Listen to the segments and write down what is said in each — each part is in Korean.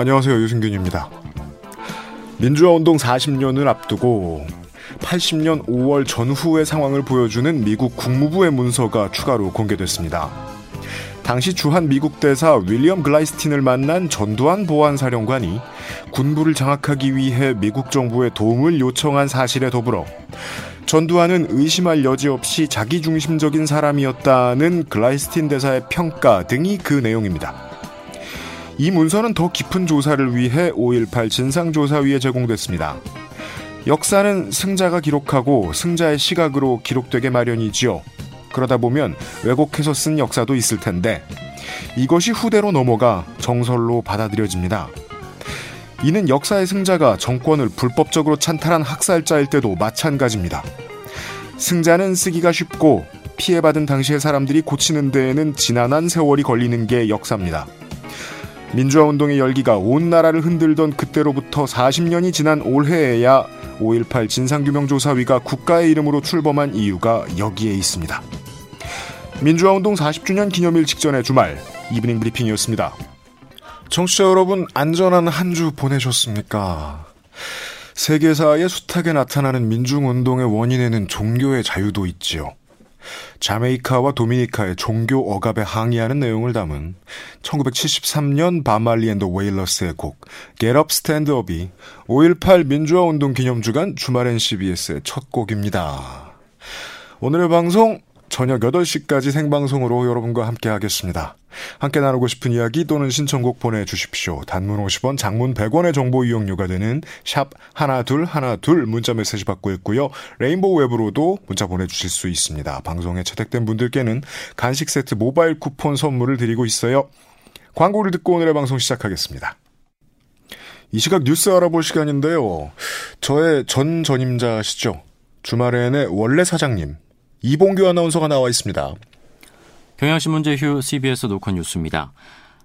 안녕하세요. 유승균입니다. 민주화 운동 40년을 앞두고 80년 5월 전후의 상황을 보여주는 미국 국무부의 문서가 추가로 공개됐습니다. 당시 주한 미국 대사 윌리엄 글라이스틴을 만난 전두환 보안사령관이 군부를 장악하기 위해 미국 정부의 도움을 요청한 사실에 더불어 전두환은 의심할 여지 없이 자기중심적인 사람이었다는 글라이스틴 대사의 평가 등이 그 내용입니다. 이 문서는 더 깊은 조사를 위해 5.18 진상조사위에 제공됐습니다. 역사는 승자가 기록하고 승자의 시각으로 기록되게 마련이지요. 그러다 보면 왜곡해서 쓴 역사도 있을 텐데 이것이 후대로 넘어가 정설로 받아들여집니다. 이는 역사의 승자가 정권을 불법적으로 찬탈한 학살자일 때도 마찬가지입니다. 승자는 쓰기가 쉽고 피해받은 당시의 사람들이 고치는 데에는 지난한 세월이 걸리는 게 역사입니다. 민주화 운동의 열기가 온 나라를 흔들던 그때로부터 40년이 지난 올해에야 5.18 진상규명조사위가 국가의 이름으로 출범한 이유가 여기에 있습니다. 민주화 운동 40주년 기념일 직전의 주말 이브닝 브리핑이었습니다. 청취자 여러분 안전한 한 주 보내셨습니까? 세계사의 숱하게 나타나는 민중운동의 원인에는 종교의 자유도 있지요. 자메이카와 도미니카의 종교 억압에 항의하는 내용을 담은 1973년 Bob Marley and the Wailers의 곡 Get Up Stand Up이 5.18 민주화 운동 기념주간 주말엔 CBS의 첫 곡입니다. 오늘의 방송 저녁 8시까지 생방송으로 여러분과 함께 하겠습니다. 함께 나누고 싶은 이야기 또는 신청곡 보내주십시오. 단문 50원, 장문 100원의 정보 이용료가 되는 샵 하나둘 하나둘 문자 메시지 받고 있고요. 레인보우 앱으로도 문자 보내주실 수 있습니다. 방송에 채택된 분들께는 간식 세트 모바일 쿠폰 선물을 드리고 있어요. 광고를 듣고 오늘의 방송 시작하겠습니다. 이 시각 뉴스 알아볼 시간인데요. 저의 전 전임자시죠. 주말에는 원래 사장님 이봉규 아나운서가 나와 있습니다. 경향신문 제휴 CBS 노컷 뉴스입니다.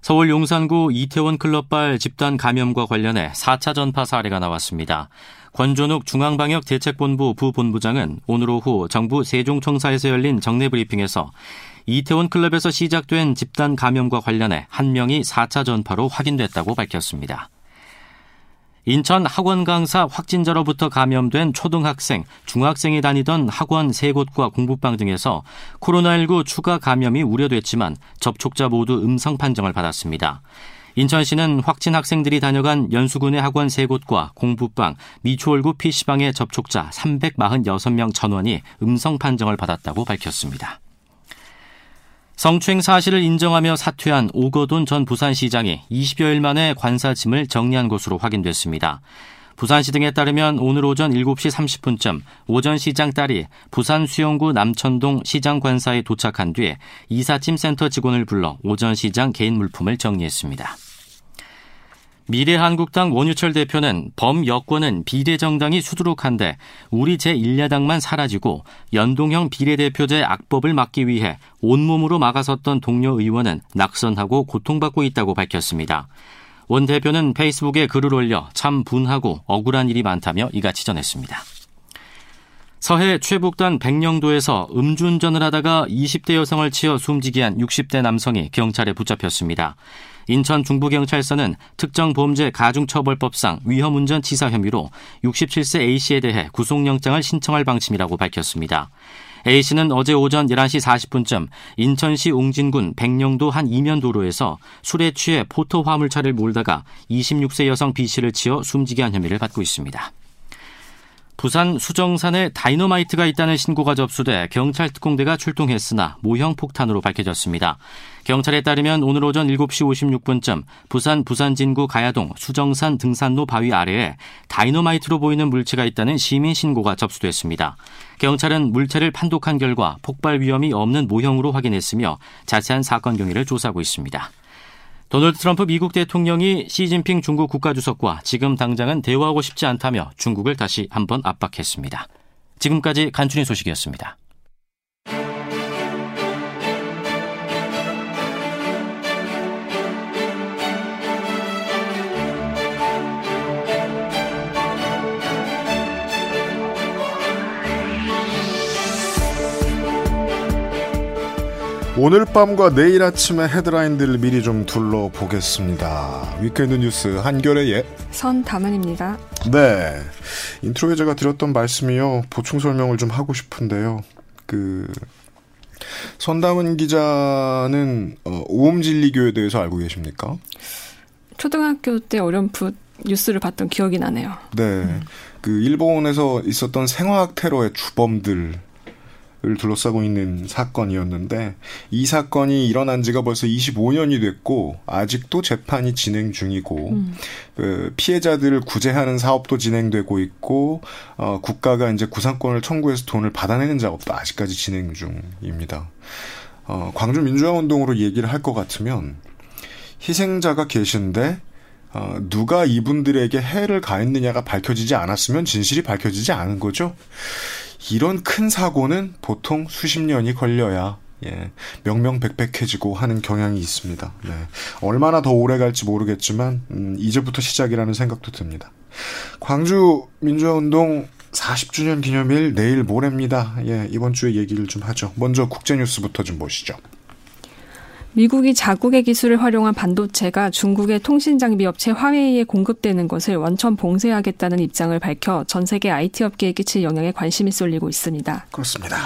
서울 용산구 이태원 클럽발 집단 감염과 관련해 4차 전파 사례가 나왔습니다. 권존욱 중앙방역대책본부 부본부장은 오늘 오후 정부 세종청사에서 열린 정례 브리핑에서 이태원 클럽에서 시작된 집단 감염과 관련해 한 명이 4차 전파로 확인됐다고 밝혔습니다. 인천 학원 강사 확진자로부터 감염된 초등학생, 중학생이 다니던 학원 세 곳과 공부방 등에서 코로나19 추가 감염이 우려됐지만 접촉자 모두 음성 판정을 받았습니다. 인천시는 확진 학생들이 다녀간 연수군의 학원 세 곳과 공부방, 미추홀구 PC방의 접촉자 346명 전원이 음성 판정을 받았다고 밝혔습니다. 성추행 사실을 인정하며 사퇴한 오거돈 전 부산시장이 20여일 만에 관사짐을 정리한 것으로 확인됐습니다. 부산시 등에 따르면 오늘 오전 7시 30분쯤 오전 시장 딸이 부산 수영구 남천동 시장 관사에 도착한 뒤에 이삿짐 센터 직원을 불러 오전 시장 개인 물품을 정리했습니다. 미래한국당 원유철 대표는 범 여권은 비례정당이 수두룩한데 우리 제1야당만 사라지고 연동형 비례대표제 악법을 막기 위해 온몸으로 막아섰던 동료 의원은 낙선하고 고통받고 있다고 밝혔습니다. 원 대표는 페이스북에 글을 올려 참 분하고 억울한 일이 많다며 이같이 전했습니다. 서해 최북단 백령도에서 음주운전을 하다가 20대 여성을 치어 숨지게 한 60대 남성이 경찰에 붙잡혔습니다. 인천 중부경찰서는 특정 범죄 가중처벌법상 위험운전 치사 혐의로 67세 A씨에 대해 구속영장을 신청할 방침이라고 밝혔습니다. A씨는 어제 오전 11시 40분쯤 인천시 웅진군 백령도 한 이면 도로에서 술에 취해 포토 화물차를 몰다가 26세 여성 B씨를 치어 숨지게 한 혐의를 받고 있습니다. 부산 수정산에 다이너마이트가 있다는 신고가 접수돼 경찰 특공대가 출동했으나 모형 폭탄으로 밝혀졌습니다. 경찰에 따르면 오늘 오전 7시 56분쯤 부산 부산진구 가야동 수정산 등산로 바위 아래에 다이너마이트로 보이는 물체가 있다는 시민 신고가 접수됐습니다. 경찰은 물체를 판독한 결과 폭발 위험이 없는 모형으로 확인했으며 자세한 사건 경위를 조사하고 있습니다. 도널드 트럼프 미국 대통령이 시진핑 중국 국가주석과 지금 당장은 대화하고 싶지 않다며 중국을 다시 한번 압박했습니다. 지금까지 간추린 소식이었습니다. 오늘 밤과 내일 아침의 헤드라인들을 미리 좀 둘러보겠습니다. weekend 뉴스 한겨레의 선담은입니다. 네. intro에 제가 드렸던 말씀이요. 보충 설명을 좀 하고 싶은데요. 그, 선담은 기자는, 어, 옴진리교에 대해서 알고 계십니까? 초등학교 때 어렴풋 뉴스를 봤던 기억이 나네요. 네. 음. 그, 일본에서 있었던 생화학 테러의 주범들, 을 둘러싸고 있는 사건이었는데 이 사건이 일어난 지가 벌써 25년이 됐고 아직도 재판이 진행 중이고 음. 그 피해자들을 구제하는 사업도 진행되고 있고 어, 국가가 이제 구상권을 청구해서 돈을 받아내는 작업도 아직까지 진행 중입니다. 어, 광주 민주화 운동으로 얘기를 할 것 같으면 희생자가 계신데 어, 누가 이분들에게 해를 가했느냐가 밝혀지지 않았으면 진실이 밝혀지지 않은 거죠. 이런 큰 사고는 보통 수십 년이 걸려야 예, 명명백백해지고 하는 경향이 있습니다. 네. 얼마나 더 오래 갈지 모르겠지만 음, 이제부터 시작이라는 생각도 듭니다. 광주 민주화운동 40주년 기념일 내일 모레입니다. 예, 이번 주에 얘기를 좀 하죠. 먼저 국제뉴스부터 좀 보시죠. 미국이 자국의 기술을 활용한 반도체가 중국의 통신 장비 업체 화웨이에 공급되는 것을 원천 봉쇄하겠다는 입장을 밝혀 전 세계 IT 업계에 끼칠 영향에 관심이 쏠리고 있습니다. 그렇습니다.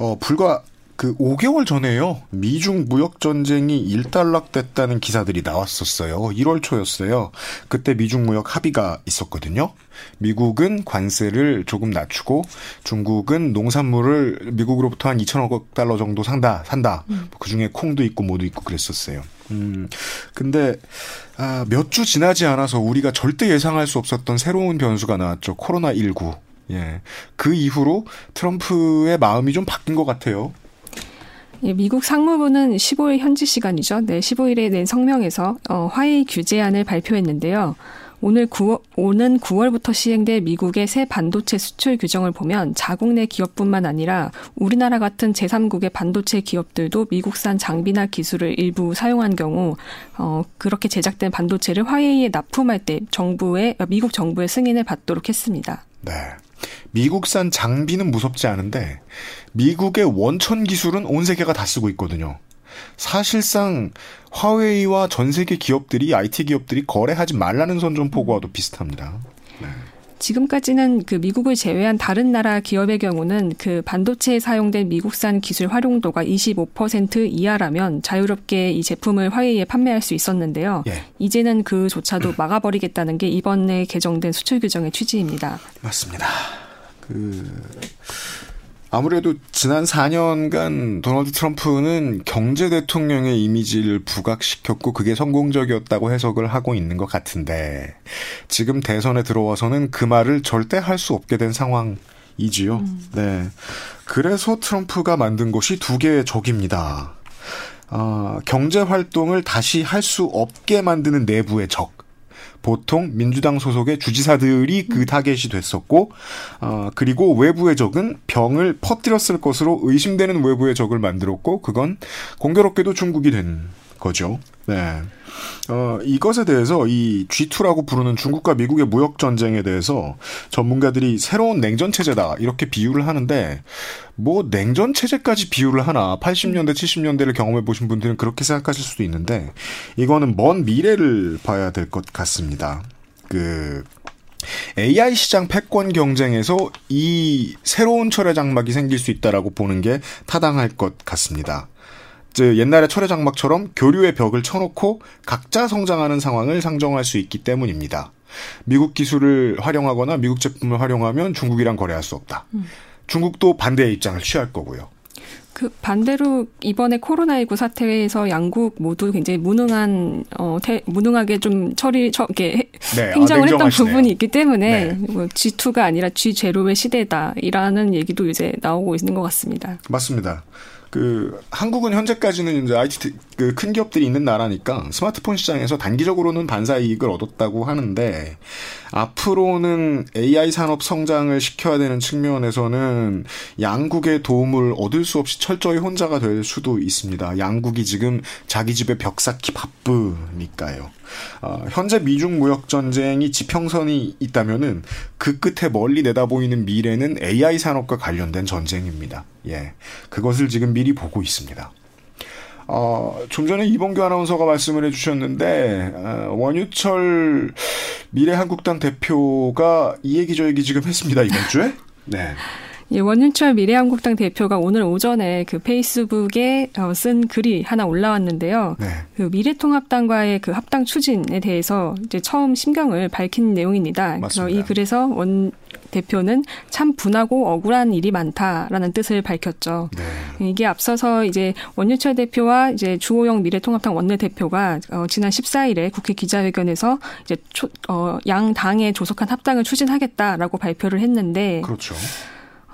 어, 불과 그 5개월 전에요. 미중 무역 전쟁이 일단락됐다는 기사들이 나왔었어요. 1월 초였어요. 그때 미중 무역 합의가 있었거든요. 미국은 관세를 조금 낮추고 중국은 농산물을 미국으로부터 한 2천억 달러 정도 산다, 산다. 음. 그 중에 콩도 있고 뭐도 있고 그랬었어요. 음, 근데, 아, 몇 주 지나지 않아서 우리가 절대 예상할 수 없었던 새로운 변수가 나왔죠. 코로나19. 예. 그 이후로 트럼프의 마음이 좀 바뀐 것 같아요. 예, 미국 상무부는 15일 현지 시간이죠. 네, 15일에 낸 성명에서 어, 화웨이 규제안을 발표했는데요. 오늘 9월, 오는 9월부터 시행된 미국의 새 반도체 수출 규정을 보면 자국 내 기업뿐만 아니라 우리나라 같은 제3국의 반도체 기업들도 미국산 장비나 기술을 일부 사용한 경우 어, 그렇게 제작된 반도체를 화웨이에 납품할 때 정부의 미국 정부의 승인을 받도록 했습니다. 네. 미국산 장비는 무섭지 않은데 미국의 원천 기술은 온 세계가 다 쓰고 있거든요. 사실상 화웨이와 전 세계 기업들이 IT 기업들이 거래하지 말라는 선전 포고와도 비슷합니다. 네. 지금까지는 그 미국을 제외한 다른 나라 기업의 경우는 그 반도체에 사용된 미국산 기술 활용도가 25% 이하라면 자유롭게 이 제품을 화웨이에 판매할 수 있었는데요. 예. 이제는 그조차도 막아버리겠다는 게 이번에 개정된 수출 규정의 취지입니다. 맞습니다. 그 아무래도 지난 4년간 도널드 트럼프는 경제 대통령의 이미지를 부각시켰고 그게 성공적이었다고 해석을 하고 있는 것 같은데 지금 대선에 들어와서는 그 말을 절대 할 수 없게 된 상황이지요. 음. 네. 그래서 트럼프가 만든 것이 두 개의 적입니다. 아, 경제 활동을 다시 할 수 없게 만드는 내부의 적. 보통 민주당 소속의 주지사들이 그 타겟이 됐었고, 어, 그리고 외부의 적은 병을 퍼뜨렸을 것으로 의심되는 외부의 적을 만들었고, 그건 공교롭게도 중국이 된 거죠. 네. 어, 이것에 대해서 이 G2라고 부르는 중국과 미국의 무역 전쟁에 대해서 전문가들이 새로운 냉전 체제다 이렇게 비유를 하는데 뭐 냉전 체제까지 비유를 하나 80년대 70년대를 경험해 보신 분들은 그렇게 생각하실 수도 있는데 이거는 먼 미래를 봐야 될 것 같습니다. 그 AI 시장 패권 경쟁에서 이 새로운 철의 장막이 생길 수 있다라고 보는 게 타당할 것 같습니다. 즉 옛날의 철의 장막처럼 교류의 벽을 쳐놓고 각자 성장하는 상황을 상정할 수 있기 때문입니다. 미국 기술을 활용하거나 미국 제품을 활용하면 중국이랑 거래할 수 없다. 음. 중국도 반대의 입장을 취할 거고요. 그 반대로 이번에 코로나19 사태에서 양국 모두 굉장히 무능한 어 태, 무능하게 좀 처리 처, 이렇게 네, 아, 행정을 아, 했던 부분이 있기 때문에 네. 뭐 G2가 아니라 G0의 시대다이라는 얘기도 이제 나오고 있는 것 같습니다. 맞습니다. 그 한국은 현재까지는 이제 IT 그 큰 기업들이 있는 나라니까 스마트폰 시장에서 단기적으로는 반사 이익을 얻었다고 하는데 앞으로는 AI 산업 성장을 시켜야 되는 측면에서는 양국의 도움을 얻을 수 없이 철저히 혼자가 될 수도 있습니다. 양국이 지금 자기 집에 벽 쌓기 바쁘니까요. 어, 현재 미중 무역 전쟁이 지평선이 있다면은 그 끝에 멀리 내다보이는 미래는 AI 산업과 관련된 전쟁입니다. 예. 그것을 지금 미리 보고 있습니다. 어, 좀 전에 이봉규 아나운서가 말씀을 해주셨는데, 어, 원유철 미래한국당 대표가 이 얘기 저 얘기 지금 했습니다, 이번 주에? 네. 예, 원윤철 미래한국당 대표가 오늘 오전에 그 페이스북에 어, 쓴 글이 하나 올라왔는데요. 네. 그 미래통합당과의 그 합당 추진에 대해서 이제 처음 심경을 밝힌 내용입니다. 맞습니다. 그래서 이 글에서 원 대표는 참 분하고 억울한 일이 많다라는 뜻을 밝혔죠. 네. 이게 앞서서 이제 원유철 대표와 이제 주호영 미래통합당 원내대표가 어, 지난 14일에 국회 기자회견에서 이제 초, 어, 양 당의 조속한 합당을 추진하겠다라고 발표를 했는데 그렇죠.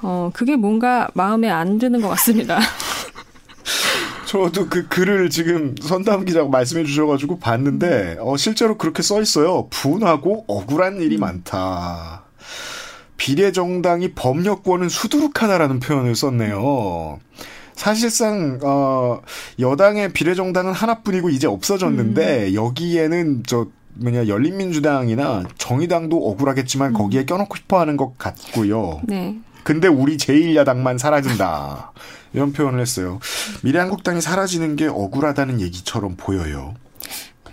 어, 그게 뭔가 마음에 안 드는 것 같습니다. 저도 그 글을 지금 선담 기자가 말씀해 주셔가지고 봤는데, 어, 실제로 그렇게 써 있어요. 분하고 억울한 일이 음. 많다. 비례정당이 법력권은 수두룩하다라는 표현을 썼네요. 사실상 어 여당의 비례정당은 하나뿐이고 이제 없어졌는데 음. 여기에는 저 뭐냐 열린민주당이나 정의당도 억울하겠지만 음. 거기에 껴놓고 싶어하는 것 같고요. 네. 근데 우리 제1야당만 사라진다. 이런 표현을 했어요. 미래한국당이 사라지는 게 억울하다는 얘기처럼 보여요.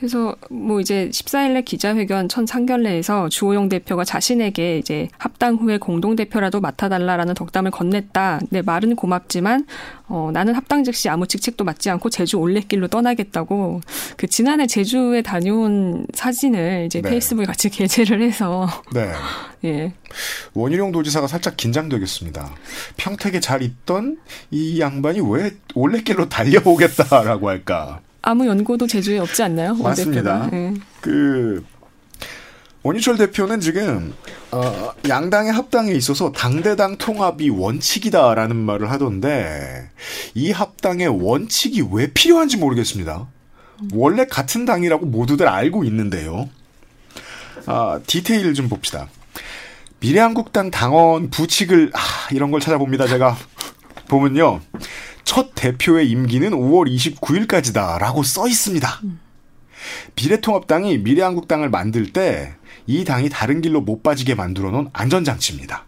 그래서 뭐 이제 14일날 기자회견 첫 상견례에서 주호영 대표가 자신에게 이제 합당 후에 공동 대표라도 맡아달라라는 덕담을 건넸다. 네 말은 고맙지만 어 나는 합당 즉시 아무 직책도 맡지 않고 제주 올레길로 떠나겠다고 그 지난해 제주에 다녀온 사진을 이제 네. 페이스북에 같이 게재를 해서 네. 예. 원희룡 도지사가 살짝 긴장되겠습니다. 평택에 잘 있던 이 양반이 왜 올레길로 달려오겠다라고 할까? 아무 연고도 제주에 없지 않나요? 맞습니다. 네. 그 원유철 대표는 지금 어, 양당의 합당에 있어서 당대당 통합이 원칙이다라는 말을 하던데 이 합당의 원칙이 왜 필요한지 모르겠습니다. 원래 같은 당이라고 모두들 알고 있는데요. 아, 디테일 좀 봅시다. 미래한국당 당원 부칙을 아, 이런 걸 찾아봅니다. 제가 보면요. 첫 대표의 임기는 5월 29일까지다라고 써 있습니다. 비례통합당이 미래한국당을 만들 때 이 당이 다른 길로 못 빠지게 만들어 놓은 안전장치입니다.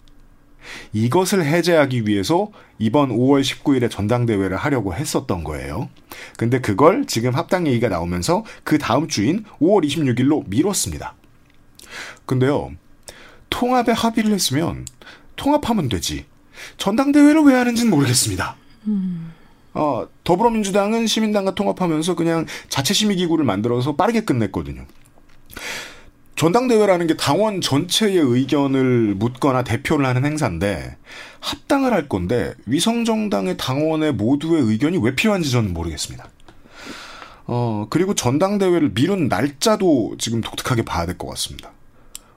이것을 해제하기 위해서 이번 5월 19일에 전당대회를 하려고 했었던 거예요. 근데 그걸 지금 합당 얘기가 나오면서 그 다음 주인 5월 26일로 미뤘습니다. 근데요, 통합에 합의를 했으면 통합하면 되지. 전당대회를 왜 하는지는 모르겠습니다. 어, 더불어민주당은 시민당과 통합하면서 그냥 자체 심의기구를 만들어서 빠르게 끝냈거든요. 전당대회라는 게 당원 전체의 의견을 묻거나 대표를 하는 행사인데 합당을 할 건데 위성정당의 당원의 모두의 의견이 왜 필요한지 저는 모르겠습니다. 어, 그리고 전당대회를 미룬 날짜도 지금 독특하게 봐야 될 것 같습니다.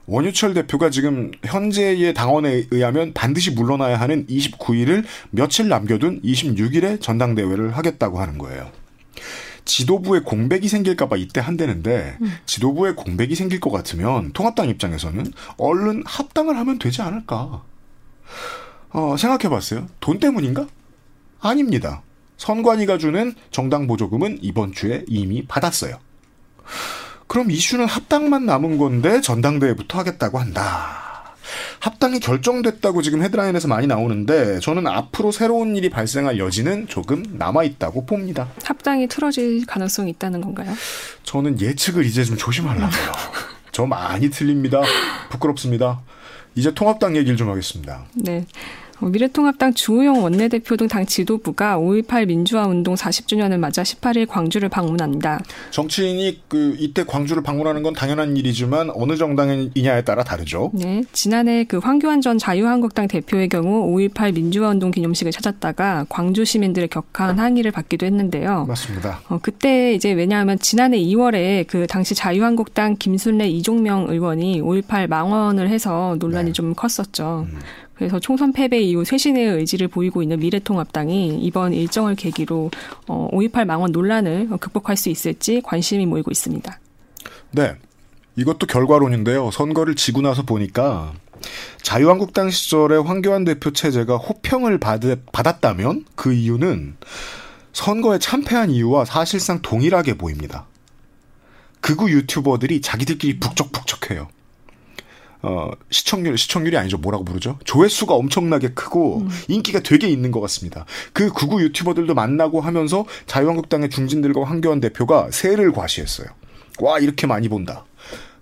원유철 대표가 지금 현재의 당원에 의하면 반드시 물러나야 하는 29일을 며칠 남겨둔 26일에 전당대회를 하겠다고 하는 거예요. 지도부에 공백이 생길까봐 이때 한대는데 음. 지도부에 공백이 생길 것 같으면 통합당 입장에서는 얼른 합당을 하면 되지 않을까. 어, 생각해봤어요. 돈 때문인가? 아닙니다. 선관위가 주는 정당 보조금은 이번 주에 이미 받았어요. 그럼 이슈는 합당만 남은 건데 전당대회부터 하겠다고 한다. 합당이 결정됐다고 지금 헤드라인에서 많이 나오는데 저는 앞으로 새로운 일이 발생할 여지는 조금 남아 있다고 봅니다. 합당이 틀어질 가능성이 있다는 건가요? 저는 예측을 이제 좀 조심하려고요. 저 많이 틀립니다. 부끄럽습니다. 이제 통합당 얘기를 좀 하겠습니다. 네. 어, 미래통합당 주호영 원내대표 등 당 지도부가 5.18 민주화 운동 40주년을 맞아 18일 광주를 방문합니다. 정치인이 그 이때 광주를 방문하는 건 당연한 일이지만 어느 정당이냐에 따라 다르죠. 네, 지난해 그 황교안 전 자유한국당 대표의 경우 5.18 민주화 운동 기념식을 찾았다가 광주 시민들의 격한 항의를 받기도 했는데요. 맞습니다. 어, 그때 이제 왜냐하면 지난해 2월에 그 당시 자유한국당 김순례 이종명 의원이 5.18 망언을 해서 논란이 네. 좀 컸었죠. 음. 그래서 총선 패배 이후 쇄신의 의지를 보이고 있는 미래통합당이 이번 일정을 계기로 어, 5.18 망원 논란을 극복할 수 있을지 관심이 모이고 있습니다. 네. 이것도 결과론인데요. 선거를 지고 나서 보니까 자유한국당 시절에 황교안 대표 체제가 호평을 받, 받았다면 그 이유는 선거에 참패한 이유와 사실상 동일하게 보입니다. 극우 유튜버들이 자기들끼리 북적북적해요. 어, 시청률, 시청률이 아니죠. 뭐라고 부르죠? 조회수가 엄청나게 크고 음. 인기가 되게 있는 것 같습니다. 그 구구 유튜버들도 만나고 하면서 자유한국당의 중진들과 황교안 대표가 세를 과시했어요. 와, 이렇게 많이 본다.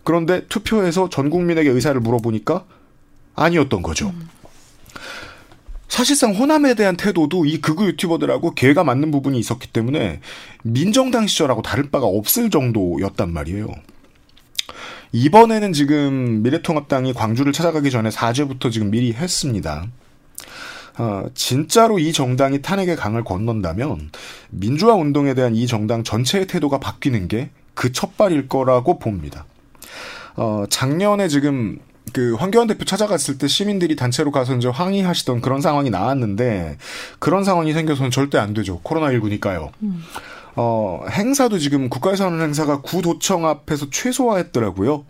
그런데 투표에서 전 국민에게 의사를 물어보니까 아니었던 거죠. 음. 사실상 호남에 대한 태도도 이 극우 유튜버들하고 개가 맞는 부분이 있었기 때문에 민정당 시절하고 다를 바가 없을 정도였단 말이에요. 이번에는 지금 미래통합당이 광주를 찾아가기 전에 4제부터 지금 미리 했습니다. 어, 진짜로 이 정당이 탄핵의 강을 건넌다면 민주화 운동에 대한 이 정당 전체의 태도가 바뀌는 게 그 첫발일 거라고 봅니다. 어, 작년에 지금 그 황교안 대표 찾아갔을 때 시민들이 단체로 가서 이제 항의하시던 그런 상황이 나왔는데 그런 상황이 생겨서는 절대 안 되죠. 코로나19니까요. 음. 어, 행사도 지금 국가에서 하는 행사가 구도청 앞에서 최소화했더라고요.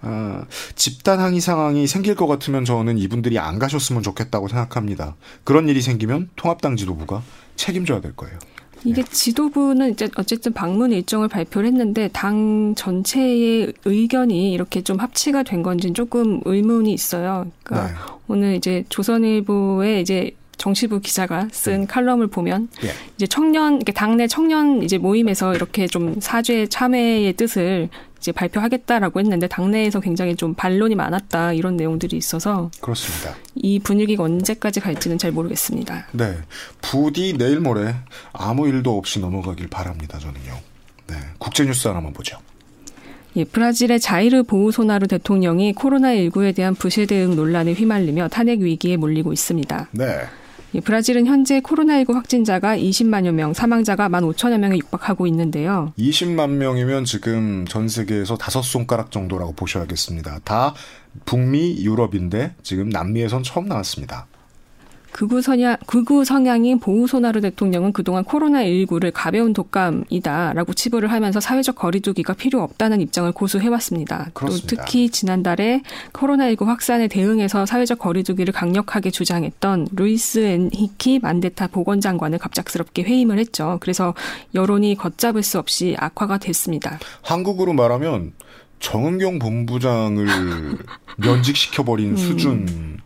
아, 집단 항의 상황이 생길 것 같으면 저는 이분들이 안 가셨으면 좋겠다고 생각합니다. 그런 일이 생기면 통합당 지도부가 책임져야 될 거예요. 이게 네. 지도부는 이제 어쨌든 방문 일정을 발표를 했는데 당 전체의 의견이 이렇게 좀 합치가 된 건지는 조금 의문이 있어요. 그러니까 네. 오늘 이제 조선일보에 이제 정시부 기자가 쓴 음. 칼럼을 보면 예. 이제 청년 당내 청년 이제 모임에서 이렇게 좀 사죄 참회의 뜻을 이제 발표하겠다라고 했는데 당내에서 굉장히 좀 반론이 많았다 이런 내용들이 있어서 그렇습니다. 이 분위기가 언제까지 갈지는 잘 모르겠습니다. 네, 부디 내일 모레 아무 일도 없이 넘어가길 바랍니다. 저는요. 네, 국제 뉴스 하나만 보죠. 예, 브라질의 자이르 보우소나루 대통령이 코로나19에 대한 부실 대응 논란에 휘말리며 탄핵 위기에 몰리고 있습니다. 네. 예, 브라질은 현재 코로나19 확진자가 20만여 명, 사망자가 1만 5천여 명에 육박하고 있는데요. 20만 명이면 지금 전 세계에서 다섯 손가락 정도라고 보셔야겠습니다. 다 북미, 유럽인데 지금 남미에선 처음 나왔습니다. 극우 성향, 극우 성향인 보우소나루 대통령은 그동안 코로나19를 가벼운 독감이다라고 치부를 하면서 사회적 거리두기가 필요 없다는 입장을 고수해왔습니다. 그렇습니다. 또 특히 지난달에 코로나19 확산에 대응해서 사회적 거리두기를 강력하게 주장했던 루이스 엔히키 만데타 보건장관을 갑작스럽게 해임을 했죠. 그래서 여론이 걷잡을 수 없이 악화가 됐습니다. 한국으로 말하면 정은경 본부장을 면직시켜버린 음. 수준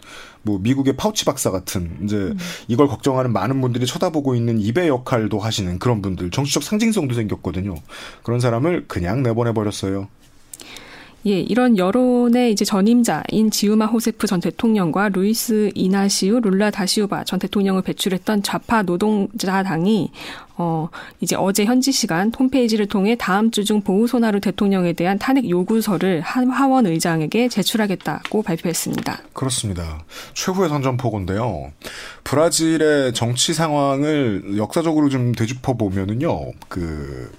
뭐 미국의 파우치 박사 같은 이제 음. 이걸 걱정하는 많은 분들이 쳐다보고 있는 입의 역할도 하시는 그런 분들 정치적 상징성도 생겼거든요. 그런 사람을 그냥 내보내 버렸어요. 예, 이런 여론의 이제 전임자인 지우마 호세프 전 대통령과 루이스 이나시우 룰라 다시우바 전 대통령을 배출했던 좌파 노동자당이 어 이제 어제 현지 시간 홈페이지를 통해 다음 주 중 보우소나루 대통령에 대한 탄핵 요구서를 하원 의장에게 제출하겠다고 발표했습니다. 그렇습니다. 최후의 선전포고인데요. 브라질의 정치 상황을 역사적으로 좀 되짚어 보면은요. 그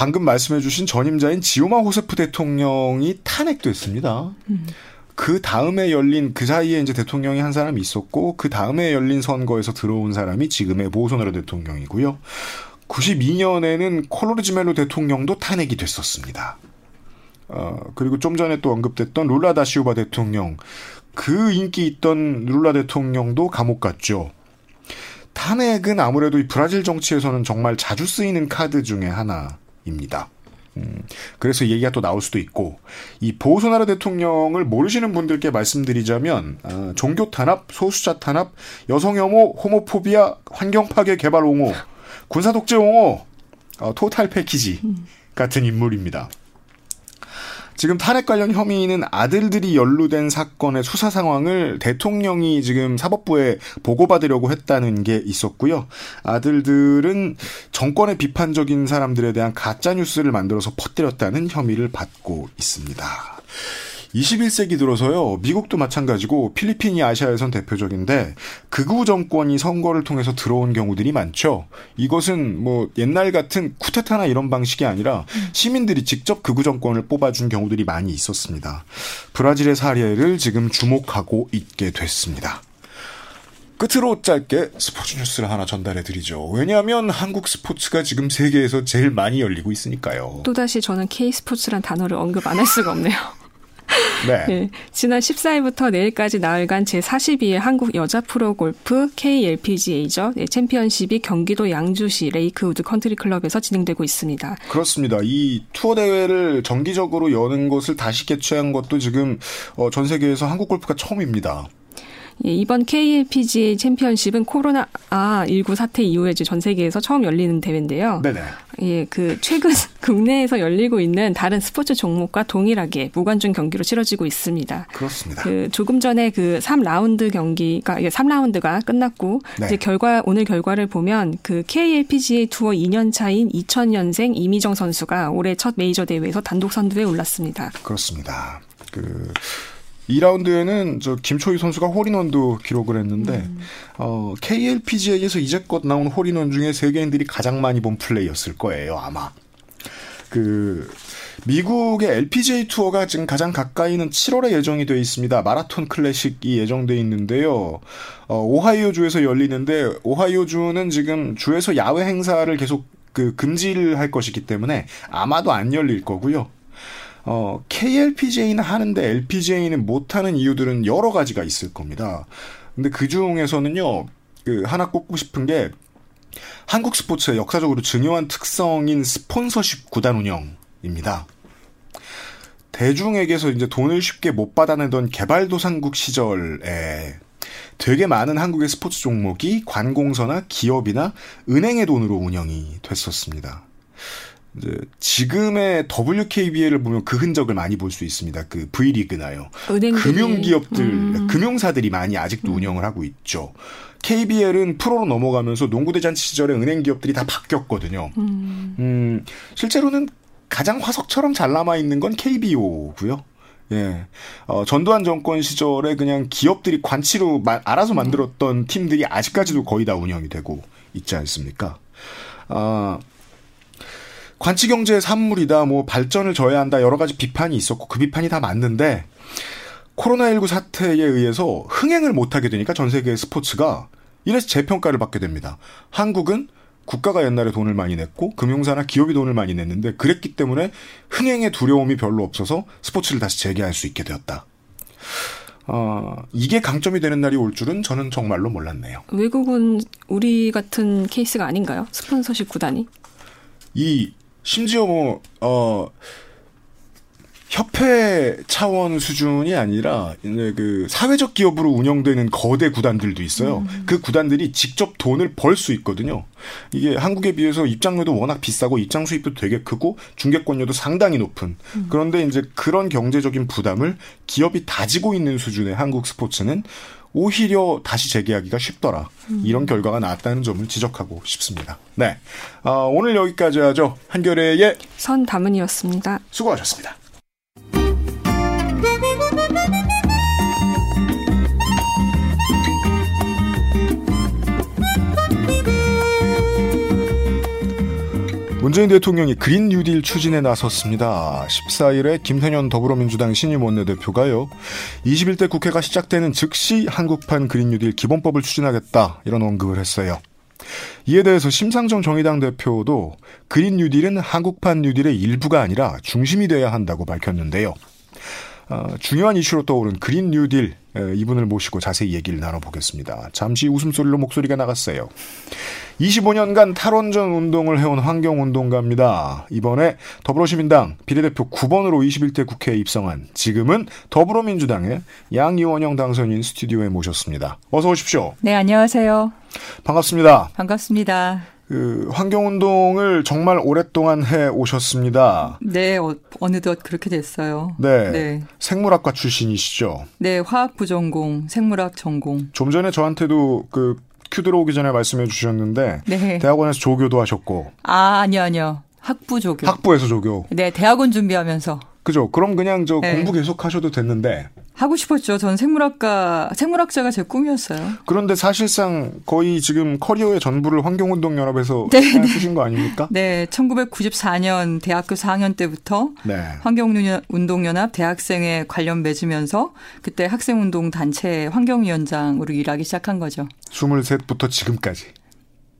방금 말씀해주신 전임자인 지오마 호세프 대통령이 탄핵됐습니다. 음. 그 다음에 열린 그 사이에 이제 대통령이 한 사람이 있었고 그 다음에 열린 선거에서 들어온 사람이 지금의 보소나루 대통령이고요. 92년에는 콜로르지 멜로 대통령도 탄핵이 됐었습니다. 어, 그리고 좀 전에 또 언급됐던 룰라 다시오바 대통령 그 인기 있던 룰라 대통령도 감옥 갔죠. 탄핵은 아무래도 이 브라질 정치에서는 정말 자주 쓰이는 카드 중에 하나 입니다. 음, 그래서 얘기가 또 나올 수도 있고 이 보소나루 대통령을 모르시는 분들께 말씀드리자면 어, 종교 탄압, 소수자 탄압, 여성 혐오, 호모포비아, 환경 파괴, 개발 옹호, 군사 독재 옹호, 어, 토탈 패키지 같은 인물입니다. 지금 탄핵 관련 혐의는 아들들이 연루된 사건의 수사 상황을 대통령이 지금 사법부에 보고받으려고 했다는 게 있었고요. 아들들은 정권의 비판적인 사람들에 대한 가짜 뉴스를 만들어서 퍼뜨렸다는 혐의를 받고 있습니다. 21세기 들어서요, 미국도 마찬가지고 필리핀이 아시아에선 대표적인데 극우 정권이 선거를 통해서 들어온 경우들이 많죠. 이것은 뭐 옛날 같은 쿠데타나 이런 방식이 아니라 시민들이 직접 극우 정권을 뽑아준 경우들이 많이 있었습니다. 브라질의 사례를 지금 주목하고 있게 됐습니다. 끝으로 짧게 스포츠 뉴스를 하나 전달해 드리죠. 왜냐하면 한국 스포츠가 지금 세계에서 제일 많이 열리고 있으니까요. 또다시 저는 K 스포츠란 단어를 언급 안 할 수가 없네요. 네. 네. 지난 14일부터 내일까지 나흘간 제42회 한국 여자 프로 골프 KLPGA죠. 네, 챔피언십이 경기도 양주시 레이크우드 컨트리 클럽에서 진행되고 있습니다. 그렇습니다. 이 투어 대회를 정기적으로 여는 것을 다시 개최한 것도 지금 어, 전 세계에서 한국 골프가 처음입니다. 예, 이번 KLPGA 챔피언십은 코로나 19 사태 이후에 전 세계에서 처음 열리는 대회인데요. 네네. 예, 그 최근 국내에서 열리고 있는 다른 스포츠 종목과 동일하게 무관중 경기로 치러지고 있습니다. 그렇습니다. 그 조금 전에 그 3라운드 경기가 3라운드가 끝났고 네. 이제 결과 오늘 결과를 보면 그 KLPGA 투어 2년 차인 2000년생 이미정 선수가 올해 첫 메이저 대회에서 단독 선두에 올랐습니다. 그렇습니다. 그 2라운드에는 저 김초희 선수가 홀인원도 기록을 했는데 어, KLPGA에서 이제껏 나온 홀인원 중에 세계인들이 가장 많이 본 플레이였을 거예요 아마. 그 미국의 LPGA 투어가 지금 가장 가까이는 7월에 예정이 돼 있습니다. 마라톤 클래식이 예정돼 있는데요. 어, 오하이오 주에서 열리는데 오하이오 주는 지금 주에서 야외 행사를 계속 그 금지를 할 것이기 때문에 아마도 안 열릴 거고요. 어, KLPGA는 하는데 LPGA는 못하는 이유들은 여러 가지가 있을 겁니다. 근데 그 중에서는요, 그, 하나 꼽고 싶은 게, 한국 스포츠의 역사적으로 중요한 특성인 스폰서십 구단 운영입니다. 대중에게서 이제 돈을 쉽게 못 받아내던 개발도상국 시절에 되게 많은 한국의 스포츠 종목이 관공서나 기업이나 은행의 돈으로 운영이 됐었습니다. 이제 지금의 WKBL을 보면 그 흔적을 많이 볼 수 있습니다. 그 V리그나요. 금융기업들, 음. 금융사들이 많이 아직도 운영을 하고 있죠. KBL은 프로로 넘어가면서 농구대잔치 시절에 은행기업들이 다 바뀌었거든요. 음, 실제로는 가장 화석처럼 잘 남아있는 건 KBO고요. 예. 어, 전두환 정권 시절에 그냥 기업들이 관치로 마- 알아서 만들었던 팀들이 아직까지도 거의 다 운영이 되고 있지 않습니까? 아, 관치 경제의 산물이다, 뭐 발전을 져야 한다, 여러 가지 비판이 있었고 그 비판이 다 맞는데 코로나19 사태에 의해서 흥행을 못하게 되니까 전 세계의 스포츠가 이래서 재평가를 받게 됩니다. 한국은 국가가 옛날에 돈을 많이 냈고 금융사나 기업이 돈을 많이 냈는데 그랬기 때문에 흥행의 두려움이 별로 없어서 스포츠를 다시 재개할 수 있게 되었다. 어, 이게 강점이 되는 날이 올 줄은 저는 정말로 몰랐네요. 외국은 우리 같은 케이스가 아닌가요? 스폰서십 구단이? 이 심지어 뭐 어, 협회 차원 수준이 아니라 이제 그 사회적 기업으로 운영되는 거대 구단들도 있어요. 그 구단들이 직접 돈을 벌 수 있거든요. 이게 한국에 비해서 입장료도 워낙 비싸고 입장 수입도 되게 크고 중개권료도 상당히 높은. 그런데 이제 그런 경제적인 부담을 기업이 다지고 있는 수준의 한국 스포츠는 오히려 다시 재개하기가 쉽더라. 이런 결과가 나왔다는 점을 지적하고 싶습니다. 네. 아, 오늘 여기까지 하죠. 한겨레의 선 담은이었습니다. 수고하셨습니다. 문재인 대통령이 그린 뉴딜 추진에 나섰습니다. 14일에 김태년 더불어민주당 신임 원내대표가요. 21대 국회가 시작되는 즉시 한국판 그린 뉴딜 기본법을 추진하겠다 이런 언급을 했어요. 이에 대해서 심상정 정의당 대표도 그린 뉴딜은 한국판 뉴딜의 일부가 아니라 중심이 돼야 한다고 밝혔는데요. 어, 중요한 이슈로 떠오른 그린 뉴딜 에, 이분을 모시고 자세히 얘기를 나눠보겠습니다. 잠시 웃음소리로 목소리가 나갔어요. 25년간 탈원전 운동을 해온 환경운동가입니다. 이번에 더불어시민당 비례대표 9번으로 21대 국회에 입성한 지금은 더불어민주당의 양이원영 당선인 스튜디오에 모셨습니다. 어서 오십시오. 네, 안녕하세요. 반갑습니다. 반갑습니다. 그 환경운동을 정말 오랫동안 해 오셨습니다. 네, 어, 어느덧 그렇게 됐어요. 네. 네. 생물학과 출신이시죠. 네, 화학부 전공, 생물학 전공. 좀 전에 저한테도 그 큐 들어오기 전에 말씀해 주셨는데 네. 대학원에서 조교도 하셨고 아, 아니요, 아니요. 학부 조교. 학부에서 조교. 네, 대학원 준비하면서 그죠? 그럼 그냥 저 네. 공부 계속 하셔도 됐는데 하고 싶었죠. 전 생물학과, 생물학자가 제 꿈이었어요. 그런데 사실상 거의 지금 커리어의 전부를 환경운동 연합에서 네, 쓰신 거 아닙니까? 네, 1994년 대학교 4학년 때부터 네. 환경운동 연합 대학생회 관련 맺으면서 그때 학생운동 단체 환경위원장으로 일하기 시작한 거죠. 23부터 지금까지